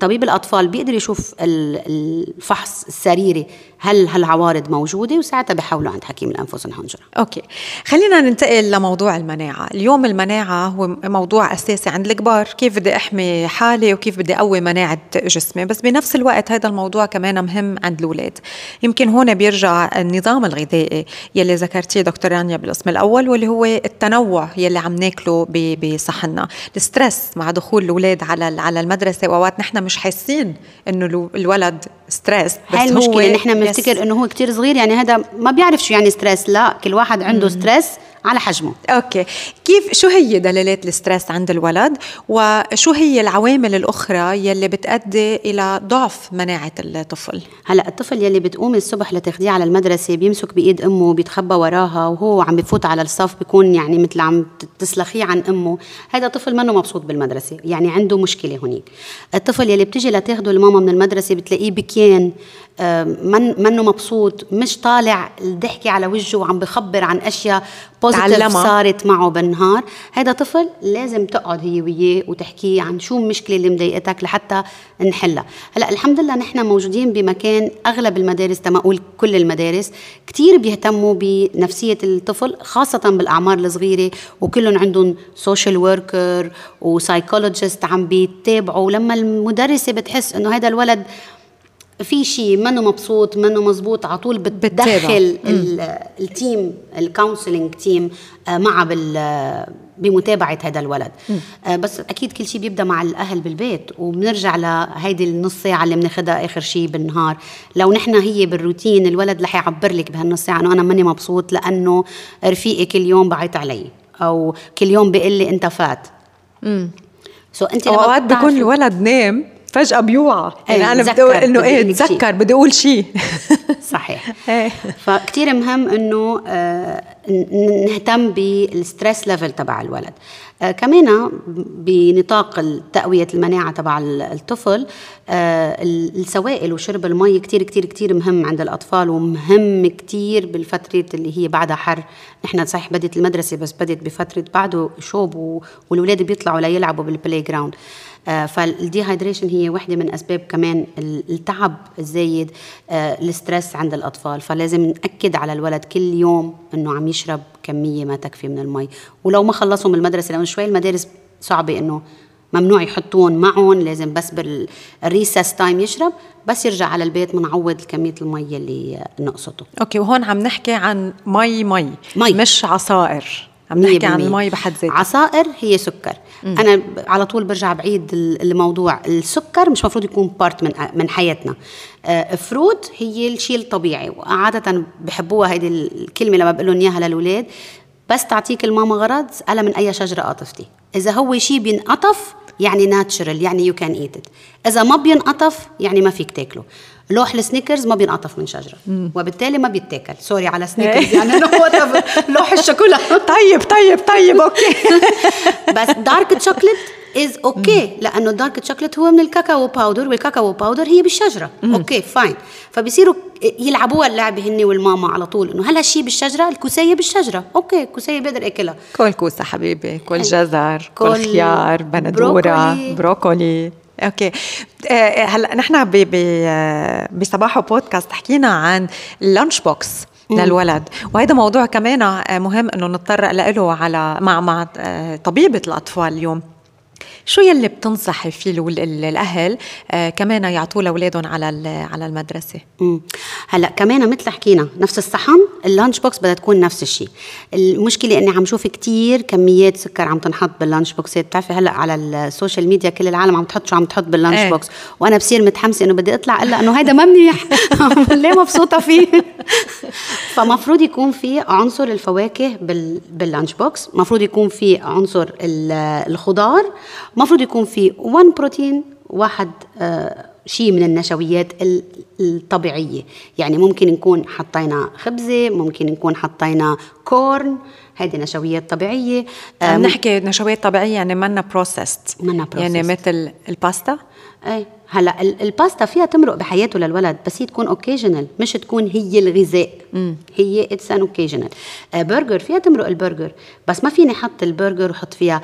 طبيب الأطفال بيقدر يشوف الفحص السريري هل هالعوارض موجودة؟ وساعتها بحولوا عند حكيم الأنفس والحنجره. أوكي، خلينا ننتقل لموضوع المناعة، اليوم المناعة هو موضوع أساسي عند الكبار، كيف بدي أحمي حالي وكيف بدي أقوي مناعة جسمي، بس بنفس الوقت هذا الموضوع كمان مهم عند الأولاد. يمكن هون بيرجع النظام الغذائي يلي ذكرتيه دكتور رانيا بالقسم الأول واللي هو التنوع يلي عم ناكله بصحننا، ال stress مع دخول الأولاد على على المدرسة واوقات نحن مش حاسين إنه الولد stress بس هاي المشكلة نحن بنفتكر إنه هو كتير صغير يعني هذا ما بيعرف شو يعني stress لا كل واحد عنده stress على حجمه. okay. كيف شو هي دلالات ال stress عند الولد؟ وشو هي العوامل الأخرى يلي بتؤدي إلى ضعف مناعة الطفل؟ هلأ الطفل يلي بتقومي الصبح لتاخديه على المدرسة بيمسك بإيد أمه بيتخبى وراها وهو عم بفوت على الصف بيكون يعني مثل عم تسلخيه عن أمه. هذا طفل منه مبسوط بالمدرسة يعني عنده مشكلة هنيك الطفل يلي بتجي لتاخده الماما من المدرسة بتلاقيه بكيان من منه مبسوط مش طالع الضحكة على وجهه وعم بخبر عن أشياء بوزيتيف صارت معه بالنهار. هذا طفل لازم تقعد هي وياه وتحكي عن شو المشكلة اللي مضايقتك لحتى نحلها. هلأ الحمد لله نحن موجودين بمكان أغلب المدارس تما أقول كل المدارس كثير بيهتموا بنفسية الطفل خاصة بالأعمار الصغيرة وكلهم عندهم social worker و psychologist عم بيتابعوا. لما المدرسة بتحس إنه هذا الولد في شيء منه مبسوط منه مزبوط على طول بتدخل ال team ال counseling team معه بال بمتابعة هذا الولد. آه، بس أكيد كل شيء بيبدأ مع الأهل بالبيت وبنرجع لهيدي النص ساعة اللي بناخذها آخر شيء بالنهار. لو نحن هي بالروتين الولد رح يعبر لك بهالنص ساعة إنه أنا ماني مبسوط لأنه رفيقي كل يوم بعيط علي أو كل يوم بيقول لي أنت فات. امم so أنت أوقات بيكون الولد نام فجأة بيوعى. يعني أيه أنا بدي أقول إنه إيه تذكر بدي أقول شيء. *laughs* صحيح. فكتير مهم إنه آه نهتم بال stress level تبع الولد. آه كمان بنطاق تقوية المناعة تبع الطفل آه السوائل وشرب المي كتير كتير كتير مهم عند الأطفال ومهم كتير بالفترة اللي هي بعدها حر. نحن صحيح بدت المدرسة بس بدت بفترة بعده شوب والولاد بيطلعوا ليلعبوا بال playground فال dehydration هي وحدة من أسباب كمان التعب الزايد آه ال stress عند الأطفال. فلازم نأكد على الولد كل يوم إنه عم يشرب كمية ما تكفي من المي. ولو ما خلصوا من المدرسة لأنه شوي المدارس صعبة إنه ممنوع يحطون معهم لازم بس بال recess time يشرب بس يرجع على البيت منعوض كمية المي اللي نقصته. okay وهون عم نحكي عن مي مي, مي. مش عصائر. عم نحكي عن المي بحد ذاتها. عصائر هي سكر. مم. أنا على طول برجع بعيد الموضوع. السكر مش مفروض يكون part من من حياتنا. آه، fruit هي الشيء الطبيعي. وعادة بحبوها هيدي الكلمة لما بقول لهم إياها للأولاد. بس تعطيك الماما غرض اسالها من أي شجرة قطفتي إذا هو شيء بينقطف يعني natural يعني you can eat إذا ما بينقطف يعني ما فيك تاكله. لوح السنيكرز ما بينقطف من شجرة. وبالتالي ما بيتاكل. sorry على سنيكرز *laughs* يعني لوح الشوكولاته *laughs* طيب طيب طيب أوكي. *laughs* بس dark chocolate is okay لأنه ال dark chocolate هو من ال cacao powder وال cacao powder هي بالشجرة. okay fine فبصيروا يلعبوها اللعبة هن والماما على طول إنه هل هالشيء بالشجرة؟ الكوسية بالشجرة. okay الكوسيه بقدر أكلها. كل كوسة حبيبي كل جزر كل, كل خيار بندورة بروكولي, بروكولي. okay. آه، هلا نحن بصباحو بودكاست حكينا عن ال lunch box للولد. وهذا موضوع كمان آه، مهم إنه نتطرق له على مع مع آه، طبيبة الأطفال اليوم. شو يلي بتنصحي فيه الأهل؟ آه كمان يعطوه لأولادهم على على المدرسة. مم. هلا كمان مثل حكينا نفس الصحن ال lunch box بدها تكون نفس الشيء المشكلة إني عم شوف كتير كميات سكر عم تنحط بال lunch boxات بتعرفي هلا على ال social media كل العالم عم تحط شو عم تحط بال lunch إيه. box. وأنا بصير متحمسة إنه بدي أطلع إلا إنه هيدا ما منيح. *laughs* ليه مبسوطة فيه؟ *laughs* فمفروض يكون في عنصر الفواكه بال lunch box. مفروض يكون في عنصر الخضار. المفروض يكون في 1 بروتين واحد آه شيء من النشويات الطبيعية. يعني ممكن نكون حطينا خبزة ممكن نكون حطينا corn هذه نشويات طبيعية. آه نحكي نشويات طبيعية يعني منا منا processed يعني مثل الباستا. إيه. هلا الباستا فيها تمرق بحياته للولد بس هي تكون occasional مش تكون هي الغذاء. مم. هي it's an occasional برجر فيها تمرق البرجر بس ما فيني أحط البرجر وحط فيها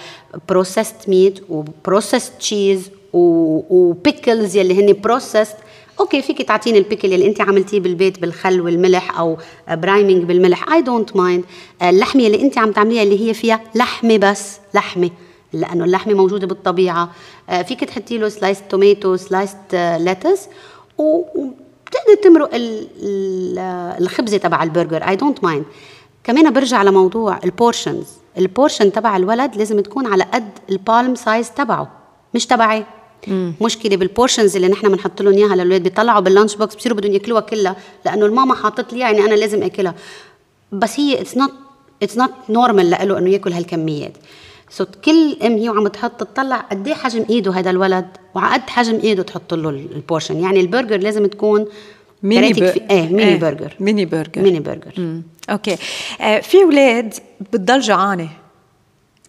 processed meat و processed cheese و pickles يلي هن processed okay فيك تعطيني ال pickle اللي انت عملتيه بالبيت بالخل والملح أو brining بالملح. I don't mind اللحمة اللي انت عم تعمليها اللي هي فيها لحمة بس لحمة. لأنه اللحمة موجودة بالطبيعة. آه، فيك تحطي له slice tomato slice lettuce وبتقدر تمرق الخبزة تبع البرجر. I don't mind كمان برجع لموضوع ال portions ال portion تبع الولد لازم تكون على قد ال palm size تبعه مش تبعي. مم. مشكلة بال portions اللي نحن بنحط لهم إياها للاولاد بيطلعوا بال lunch box بصيروا بدهم ياكلوها كلها لأنه الماما حاطت لي يعني أنا لازم آكلها. بس هي it's not it's not normal له إنه ياكل هالكميات. so كل أم هي وعم تحط تطلع قد إيه حجم إيده هذا الولد وعلى قد حجم إيده تحط له ال portion يعني البرجر لازم تكون ميني بر... في... إيه ميني إيه. برجر ميني برجر ميني برجر مم. okay آه في أولاد بتضل جوعانة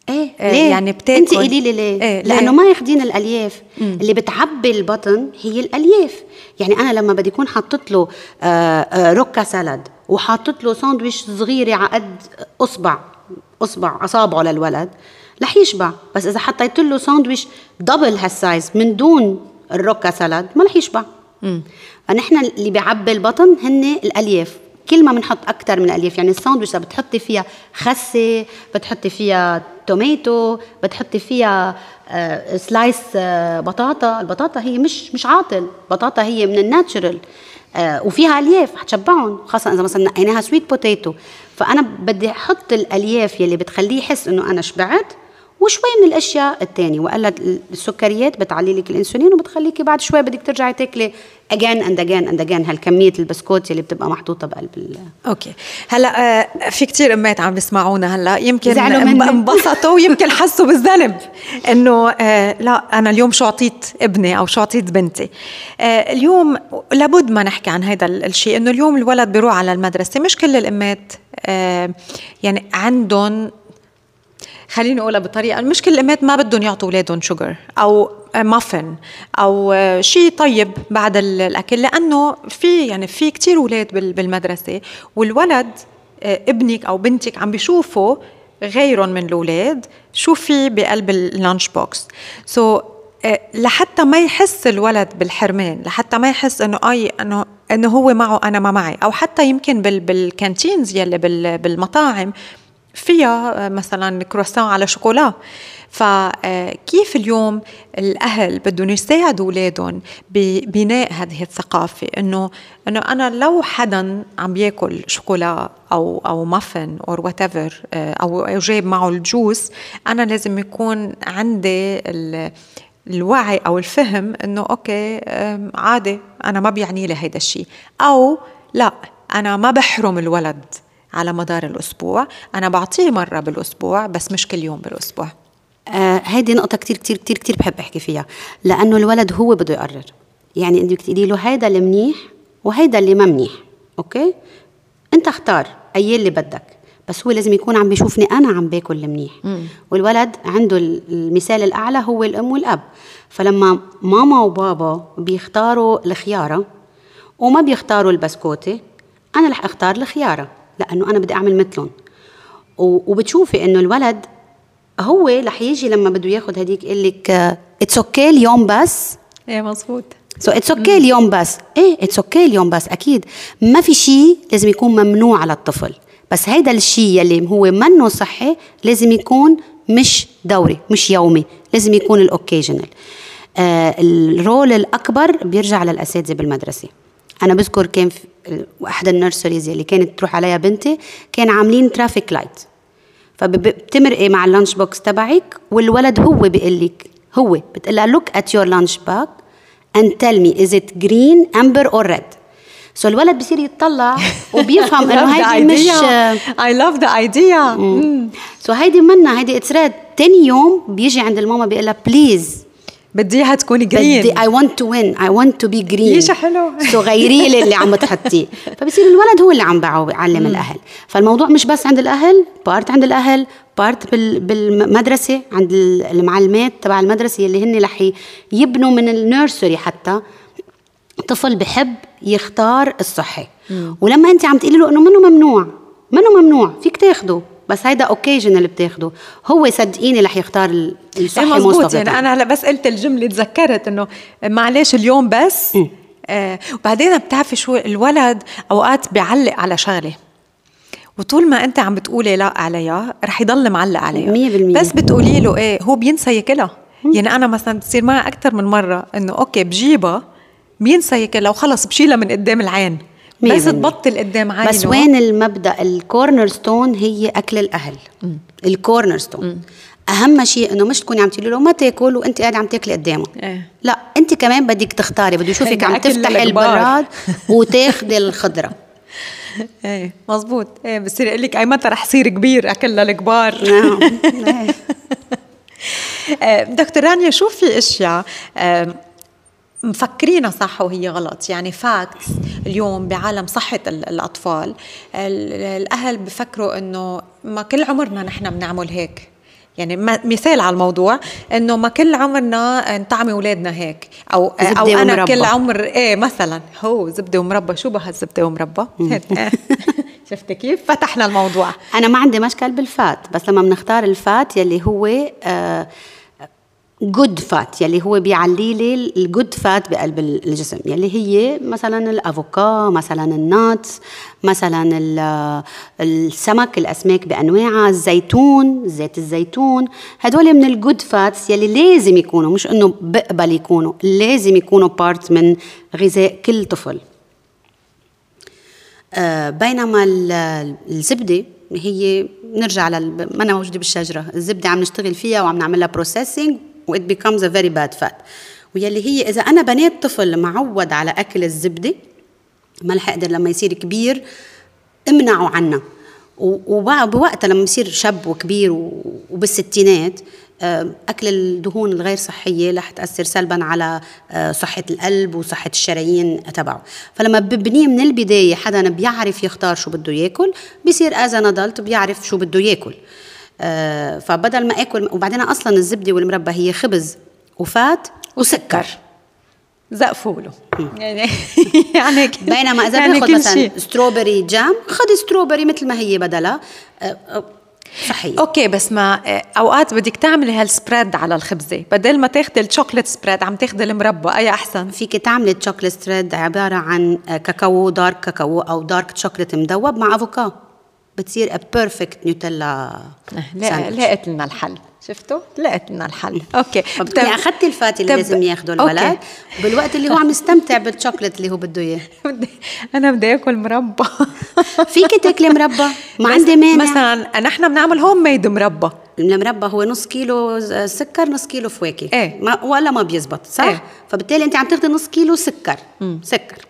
إيه ليه؟ يعني بتاكل انت قولي لي ليه؟ إيه لأنه ما ياخدين الألياف مم. اللي بتعبي البطن هي الألياف يعني أنا لما بدي اكون حاطط له آه، آه، rocca salad وحاطط له ساندويش صغيرة على قد أصبع أصبع أصابعه للولد رح يشبع. بس إذا حطيت له ساندويش double هال size من دون ال rocca salad ما رح يشبع. فنحن اللي بيعبي البطن هن الألياف. كل ما بنحط أكثر من الالياف يعني الساندويش بتحطي فيها خسة بتحطي فيها tomato بتحطي فيها آه slice آه بطاطا. البطاطا هي مش مش عاطل. بطاطا هي من ال natural آه وفيها ألياف حتشبعهم خاصة إذا مثلا نقيناها sweet potato فأنا بدي أحط الألياف يلي بتخليه يحس إنه أنا شبعت وشوي من الأشياء الثانية وقال السكريات بتعلي لك الإنسولين وبتخليكي بعد شوي بدك ترجعي تاكلي again and again and again هالكمية البسكوت اللي بتبقى محطوطة بقلب ال okay. هلأ آه في كثير أمات عم بيسمعونا هلأ. يمكن انبسطوا ويمكن حسوا بالذنب *laughs* إنه آه لا أنا اليوم شو أعطيت ابني أو شو أعطيت بنتي. آه اليوم لابد ما نحكي عن هذا الشيء إنه اليوم الولد بيروح على المدرسة. مش كل الأمات يعني عندهم خليني أقولها بطريقة مش كل الأمهات ما بدهم يعطوا أولادهم sugar أو مافن أو شيء طيب بعد الأكل لأنه في يعني في كثير أولاد بالمدرسة والولد آه، ابنك أو بنتك عم بيشوفوا غيرهم من الأولاد شو في بقلب ال lunch box so لحتى ما يحس الولد بالحرمان لحتى ما يحس إنه آي إنه إنه هو معه أنا ما معي أو حتى يمكن بال canteens يلي بالمطاعم فيها مثلا كرواسون على شوكولا. فكيف اليوم الأهل بدهم يساعدوا أولادهم ببناء هذه الثقافة؟ إنه إنه أنا لو حدا عم بياكل شوكولا أو أو مافن أو whatever أو جايب معه ال juice أنا لازم يكون عندي الوعي أو الفهم إنه okay عادي أنا ما بيعني لي هيدا الشيء. أو لا أنا ما بحرم الولد. على مدار الأسبوع. أنا بعطيه مرة بالأسبوع بس مش كل يوم بالأسبوع. آه هيدي نقطة كتير كتير كتير كتير بحب أحكي فيها. لأنه الولد هو بده يقرر. يعني أنت تقولي له هيدا المنيح وهيدا اللي ما منيح okay؟ أنت اختار أي اللي بدك. بس هو لازم يكون عم بيشوفني أنا عم باكل المنيح. والولد عنده المثال الأعلى هو الأم والأب. فلما ماما وبابا بيختاروا الخيارة وما بيختاروا البسكوتة أنا رح أختار الخيارة. لأنه أنا بدي أعمل مثلهم. وبتشوفي إنه الولد هو رح يجي لما بده ياخذ هديك يقول لك it's okay اليوم بس. إيه مزبوط so it's okay اليوم بس. إيه it's okay اليوم بس أكيد. ما في شيء لازم يكون ممنوع على الطفل. بس هيدا الشيء يلي هو منه صحي لازم يكون مش دوري مش يومي. لازم يكون ال occasional آه ال role الأكبر بيرجع للأساتذة بالمدرسة. أنا بذكر كان في احدى ال nurseries اللي كانت تروح عليها بنتي كان عاملين traffic light فبتمرقي مع ال lunch box تبعك والولد هو بيقول لك هو بتقول لها look at your lunch bag and tell me is it green amber or red? so so الولد بصير يتطلع *laughs* وبيفهم إنه هيدي مش I love the idea so هيدي منا هيدي it's red ثاني يوم بيجي عند الماما بيقول لها please بدي إياها تكون green بدي I want to win I want to be green يشا حلو. so غيري لي اللي عم تحطيه *laughs* فبصير الولد هو اللي عم بيعلم الأهل. فالموضوع مش بس عند الأهل part عند الأهل part بالمدرسة عند المعلمات تبع المدرسة اللي هن رح يبنوا من ال nursery حتى. طفل بحب يختار الصحي. ولما انت عم تقولي له إنه منه ممنوع؟ منه ممنوع؟ فيك تاخده. بس هيدا occasion اللي بتاخده. هو صدقيني رح يختار الصحي إيه مزبوط يعني أنا هلأ بس قلت الجملة تذكرت إنه معلش اليوم بس آه وبعدين بتعرفي شو الولد أوقات بيعلق على شغلة. وطول ما أنت عم بتقولي لا عليها رح يضل معلق عليها. 100% بس بتقولي له إيه هو بينسى ياكلها. يعني أنا مثلا بتصير معي أكثر من مرة إنه okay بجيبها بينسى ياكلها وخلص بشيلها من قدام العين. بس تبطل قدام عينه بس وين المبدأ؟ ال cornerstone هي أكل الأهل. ال cornerstone أهم شيء إنه مش تكوني عم تقولي له ما تاكل وأنت قاعدة عم تاكلي قدامه. إيه؟ لا أنت كمان بدك تختاري. بده يشوفك عم تفتحي البراد *laughs* وتاخذي الخضرة. إيه مزبوط إيه بصير يقول لك أي متى رح صير كبير أكل للكبار. نعم *laughs* إيه. دكتور رانيا شو في أشياء مفكرينها صح وهي غلط. يعني فاكتس اليوم بعالم صحة الأطفال. الأهل بفكروا أنه ما كل عمرنا نحن بنعمل هيك. يعني مثال على الموضوع إنه ما كل عمرنا نطعمي أولادنا هيك. أو أو أنا ومربى. كل عمر إيه مثلا. هو زبدة ومربى. شو بها الزبدة ومربى؟ *laughs* شفتي كيف؟ فتحنا الموضوع. أنا ما عندي مشكل بال fat بس لما بنختار ال fat يلي هو آه good fat يلي هو بيعلي لي ال good fat بقلب الجسم. يلي هي مثلا ال avoca مثلا ال nuts مثلا السمك الأسماك بأنواعها الزيتون زيت الزيتون. هدول من ال good fats يلي لازم يكونوا مش إنه بقبل يكونوا لازم يكونوا part من غذاء كل طفل. آه بينما الزبدة هي نرجع لل ما موجوده بالشجرة. الزبدة عم نشتغل فيها وعم نعملها processing و it becomes a very bad fat. ويلي هي إذا أنا بنيت طفل معود على أكل الزبدة ما رح أقدر لما يصير كبير أمنعه عنا وبوقتها لما يصير شاب وكبير وبالستينات آه، أكل الدهون الغير صحية رح تأثر سلبا على آه، صحة القلب وصحة الشرايين تبعه. فلما ببنيه من البداية حدا بيعرف يختار شو بده ياكل بيصير as adult بيعرف شو بده ياكل. فبدل ما آكل وبعدين أصلا الزبدة والمربى هي خبز و fat وسكر. زقفوا له. *laughs* يعني يعني بينما إذا يعني باخذ مثلا strawberry jam خذي ستروبري مثل ما هي بدلها آه، آه، صحيح. okay بس ما أوقات بدك تعملي هال spread على الخبزة. بدل ما تاخذي ال chocolate spread عم تاخذي المربى. أي أحسن؟ فيك تعملي ال chocolate spread عبارة عن كاكاو dark cacao أو dark chocolate مدوب مع avoca. بتصير perfect Nutella لا لقيت لنا الحل. شفتوا؟ لقيت لنا الحل. *laughs* okay. طب أخذتي الفات اللي لازم ياخذه الولد؟ بالوقت اللي هو عم يستمتع بالشوكليت اللي هو بده إياه. *laughs* أنا بدي آكل مربى. *laughs* فيك تاكلي مربى؟ ما عندي مانع. مثلا نحن بنعمل home made مربى. المربى هو نص كيلو سكر نص كيلو فواكه. إيه؟ ما ولا ما بيزبط صح؟ إيه؟ فبالتالي أنت عم تاخذي نص كيلو سكر. مم. سكر.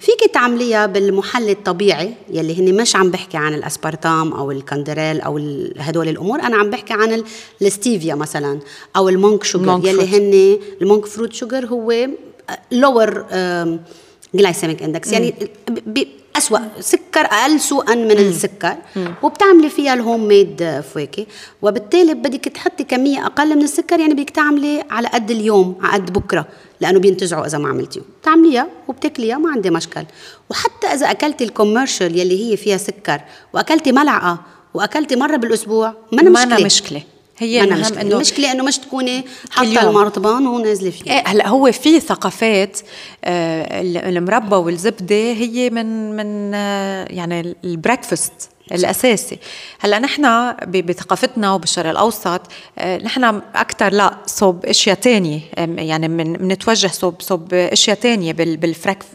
فيك تعمليها بالمحلي الطبيعي يلي هن مش عم بحكي عن الاسبرتام أو ال Canderel أو هدول الأمور أنا عم بحكي عن الستيفيا مثلا أو ال monk sugar يلي هن ال monk fruit sugar هو lower glycemic index يعني أسوأ سكر أقل سوءا من مم. السكر. مم. وبتعملي فيها ال home made فواكه. وبالتالي بدك تحطي كمية أقل من السكر يعني بدك تعملي على قد اليوم على قد بكرة لأنه بينتزعوا إذا ما عملتيهم. بتعمليها وبتاكليها ما عندي مشكل. وحتى إذا أكلتي ال commercial يلي هي فيها سكر وأكلتي ملعقة وأكلتي مرة بالأسبوع ما مشكلة. مشكلة. هي المهم إنه المشكلة إنه مش تكوني حاطة المرطبان ونازله فيه. إيه هلأ هو في ثقافات آه المربى والزبدة هي من من آه يعني ال breakfast. الأساسي. هلأ نحن بثقافتنا وبالشرق الأوسط آه، نحن أكثر لا صوب أشياء تانية يعني من بنتوجه صوب صوب أشياء تانية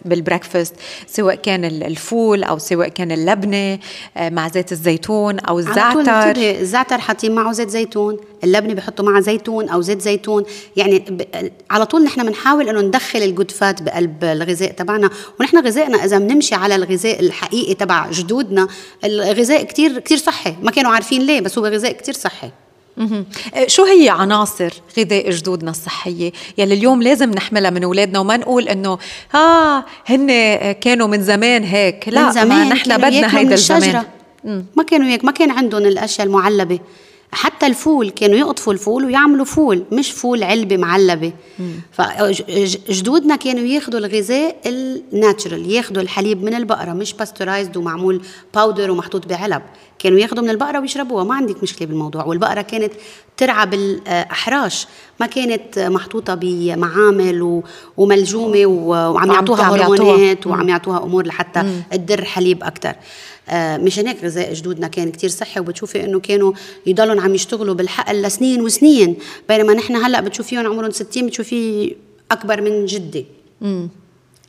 بال breakfast سواء كان الفول أو سواء كان اللبنة آه، مع زيت الزيتون أو الزعتر الزعتر حاطين معه زيت زيتون اللبنة بحطوا معها زيتون أو زيت زيتون. يعني ب... على طول نحن بنحاول إنه ندخل الجود فات بقلب الغذاء تبعنا ونحن غذائنا إذا بنمشي على الغذاء الحقيقي تبع جدودنا الغذاء كتير كتير صحي. ما كانوا عارفين ليه بس هو غذاء كتير صحي. أه، شو هي عناصر غذاء جدودنا الصحية؟ يلي اليوم لازم نحملها من أولادنا وما نقول إنه ها هن كانوا من زمان هيك. لا من زمان ما نحن بدنا هيدا الزمان. ما كانوا هيك ما كان عندهم الأشياء المعلبة. حتى الفول كانوا يقطفوا الفول ويعملوا فول مش فول علبة معلبة. فجدودنا كانوا ياخذوا الغذاء ال natural ياخذوا الحليب من البقرة مش pasteurized ومعمول powder ومحطوط بعلب. كانوا ياخذوا من البقرة ويشربوها. ما عندك مشكلة بالموضوع. والبقرة كانت ترعى بالأحراش. ما كانت محطوطة بمعامل وملجومة وعم يعطوها هرمونات وعم يعطوها أمور لحتى تدر حليب أكثر آه، مشان هيك غذاء جدودنا كان كتير صحي وبتشوفي إنه كانوا يضلوا عم يشتغلوا بالحقل لسنين وسنين بينما نحن هلأ بتشوفيهم عمرهم 60 بتشوفيه أكبر من جدي مم.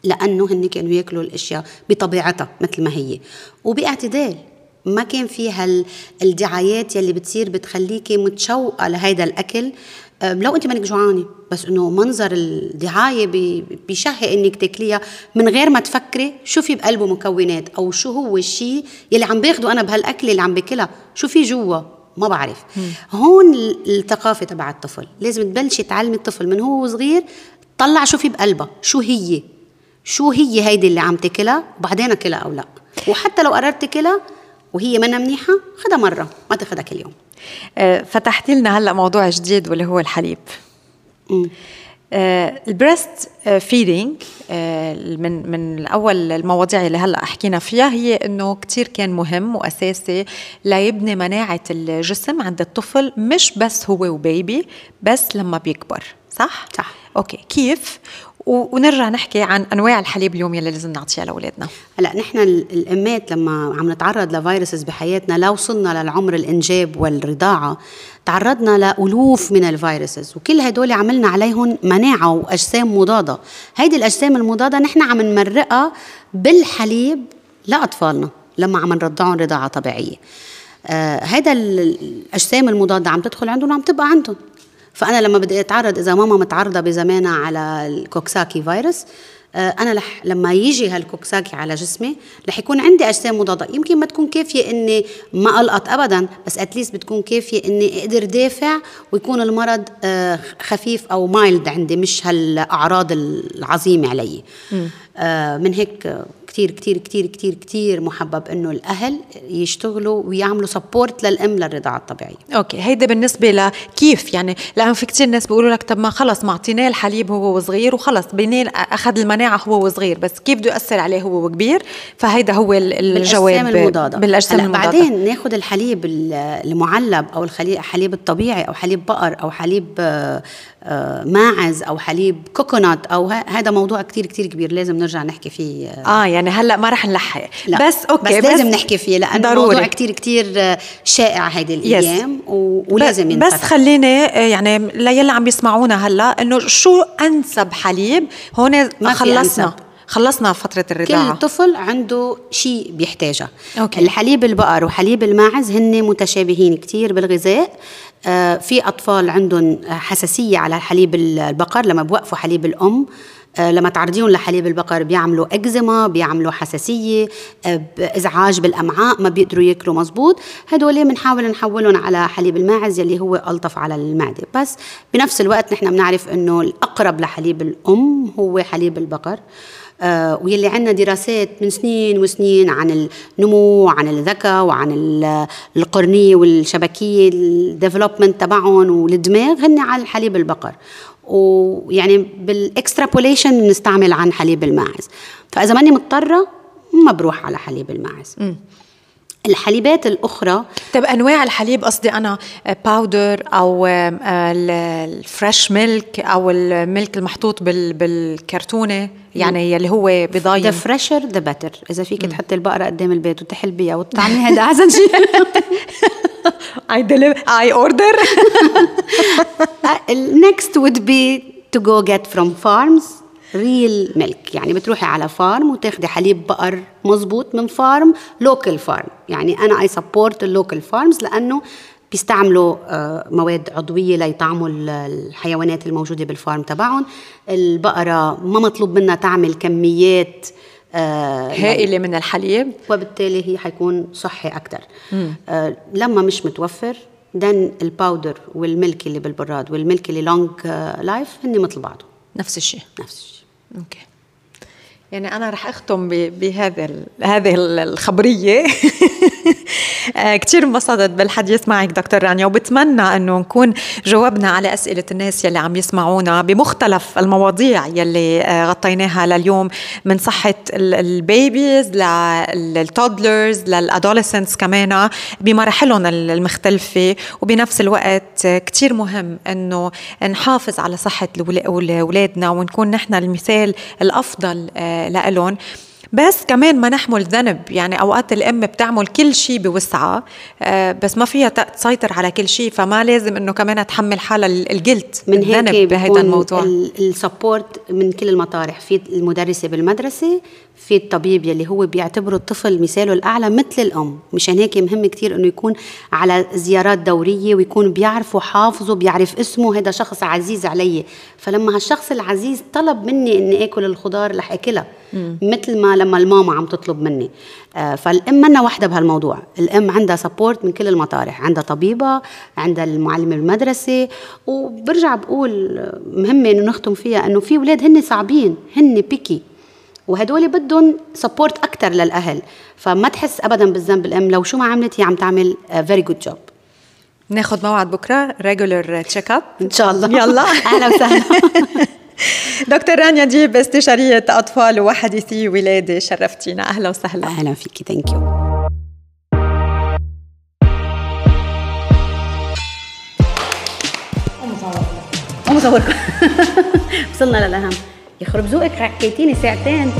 لأنه هن كانوا يأكلوا الأشياء بطبيعتها مثل ما هي وباعتدال ما كان فيها الدعايات يلي بتصير بتخليكي متشوقة لهيدا الأكل لو أنت مانك جوعانة بس إنه منظر الدعاية بيشهي إنك تاكليها من غير ما تفكري شو في بقلبه مكونات أو شو هو الشيء يلي عم باخده أنا بهالاكل اللي عم باكلها شو في جوا؟ ما بعرف. مم. هون الثقافة تبع الطفل. لازم تبلشي تعلمي الطفل من هو صغير طلع شو في بقلبها شو هي؟ شو هي هيدي اللي عم تاكلها؟ وبعدين أكلها أو لا. وحتى لو قررت تاكلها وهي منا منيحة خدها مرة ما تاخدها كل يوم. فتحتي لنا هلا موضوع جديد واللي هو الحليب. آه ال breast feeding آه من من اول المواضيع اللي هلا حكينا فيها هي إنه كثير كان مهم وأساسي ليبني مناعة الجسم عند الطفل مش بس هو و baby بس لما بيكبر صح؟ صح. okay كيف؟ ونرجع نحكي عن أنواع الحليب اليوم يلي لازم نعطيها لأولادنا. هلا نحن الإمات لما عم نتعرض ل viruses بحياتنا لو وصلنا للعمر الإنجاب والرضاعة تعرضنا لألوف من ال viruses وكل هدول عملنا عليهم مناعة وأجسام مضادة. هيدي الأجسام المضادة نحن عم نمرقها بالحليب لأطفالنا لما عم نرضعهم رضاعة طبيعية. آه الأجسام المضادة عم تدخل عندهم وعم تبقى عندهم. فأنا لما بدي أتعرض إذا ماما متعرضة بزمانها على ال coxsackie virus آه، أنا لح لما يجي هالكوكساكي على جسمي رح يكون عندي أجسام مضادة. يمكن ما تكون كافية إني ما ألقط ابدا بس at least بتكون كافية إني أقدر دافع ويكون المرض آه، خفيف أو mild عندي مش هالأعراض العظيمة علي. آه، من هيك كتير كتير كتير كتير كتير محبب إنه الأهل يشتغلوا ويعملوا support للأم للرضاعة الطبيعية. okay. هيدا بالنسبة لكيف؟ يعني لأنه في كتير ناس بيقولوا لك طب ما خلص ما أعطيناه الحليب هو وصغير وخلص. بعدين أخذ المناعة هو وصغير بس كيف بده يأثر عليه هو وكبير؟ فهيدا هو الجواب بالأجسام المضادة. بالأجسام المضادة. بعدين ناخذ الحليب المعلب أو الحليب الطبيعي أو حليب بقر أو حليب آه، آه، ماعز أو حليب كوكونات أو هذا موضوع كتير كتير كبير لازم نرجع نحكي فيه آه يعني يعني هلأ ما رح نلحق لا. بس أوكي بس لازم نحكي فيه لأنه ضروري. الموضوع كتير كتير شائع هيدي الأيام و... ولازم ينفتح بس خليني آه، يعني ليلي عم بيسمعونا هلأ إنه شو أنسب حليب هون ما خلصنا أنسب. خلصنا فترة الرضاعة كل طفل عنده شيء بيحتاجه أوكي. الحليب البقر وحليب الماعز هن متشابهين كتير بالغذاء آه في أطفال عندهم حساسية على حليب البقر لما بوقفوا حليب الأم آه لما تعرضيهم لحليب البقر بيعملوا إكزيما بيعملوا حساسية آه إزعاج بالأمعاء ما بيقدروا ياكلوا مزبوط. هدول بنحاول نحولهم على حليب الماعز يلي هو ألطف على المعدة. بس بنفس الوقت نحن بنعرف إنه الأقرب لحليب الأم هو حليب البقر. آه واللي عندنا دراسات من سنين وسنين عن النمو وعن الذكاء وعن ال- القرنية والشبكية ال development تبعهم والدماغ هن على حليب البقر. ويعني بال extrapolation بنستعمل عن حليب الماعز. فإذا ماني مضطرة ما بروح على حليب الماعز. الحليبات الأخرى. طيب أنواع الحليب قصدي أنا powder أو آه، ال- ال fresh milk أو ال milk المحطوط بال بالكرتونة يعني يلي هو ذا the fresher the better إذا فيك تحطي البقرة قدام البيت وتحلبيها وتطعميها هذا أحسن شيء. *laughs* I deliver I order. *laughs* Next would be to go get from farms. Real milk. يعني بتروحي على farm وتاخدي حليب بقر مزبوط من farm local farm يعني أنا I support ال local farms لأنه بيستعملوا آه، مواد عضوية ليطعموا ال- الحيوانات الموجودة بال farm تبعهم. البقرة ما مطلوب منها تعمل كميات آه، هائلة من الحليب. وبالتالي هي حيكون صحي أكثر آه لما مش متوفر then ال powder وال milk اللي بالبراد وال milk اللي long life هن مثل بعضهم نفس الشيء. نفس الشيء. okay. يعني أنا رح أختم بهذا هذه ال- الخبرية. *laughs* *laughs* آه، كتير انبسطت بالحديث معك دكتور رانيا. وبتمنى إنه نكون جاوبنا على أسئلة الناس يلي عم يسمعونا بمختلف المواضيع يلي آه، غطيناها لليوم من صحة ال- ال babies لل toddlers لل adolescents كمان بمراحلهم ال- المختلفة. وبنفس الوقت كتير مهم إنه نحافظ على صحة اولادنا ونكون نحن المثال الأفضل آه، لإلهم. بس كمان ما نحمل ذنب. يعني أوقات الام بتعمل كل شيء بوسعها آه، بس ما فيها تسيطر على كل شيء فما لازم إنه كمان تحمل حالها ال- الجلد من الذنب بهذا الموضوع. السبورت من كل المطارح. في المدرسة بالمدرسة في الطبيب يلي هو بيعتبره الطفل مثاله الأعلى مثل الأم. مشان هيك مهم كتير إنه يكون على زيارات دورية ويكون بيعرفه حافظه بيعرف اسمه. هذا شخص عزيز علي. فلما هالشخص العزيز طلب مني إني آكل الخضار رح آكلها. مثل ما لما الماما عم تطلب مني. آه، فالأم منا وحدة بهالموضوع. الأم عندها support من كل المطارح. عندها طبيبة عندها المعلمه بالمدرسة وبرجع بقول مهمه إنه نختم فيها إنه في أولاد هن صعبين هن بيكي وهدول بدهم support أكثر للأهل. فما تحس ابدا بالذنب الأم. لو شو ما عملت هي عم تعمل very good job ناخذ موعد بكرة regular check up إن شاء الله. يلا. *laughs* أهلا وسهلا. *laughs* *laughs* دكتور رانيا ديب استشارية أطفال وحديثي ولاده شرفتينا. أهلا وسهلا. أهلا فيكي thank you وصلنا للأهم. يخرب ذوقك. حكيتيني ساعتين.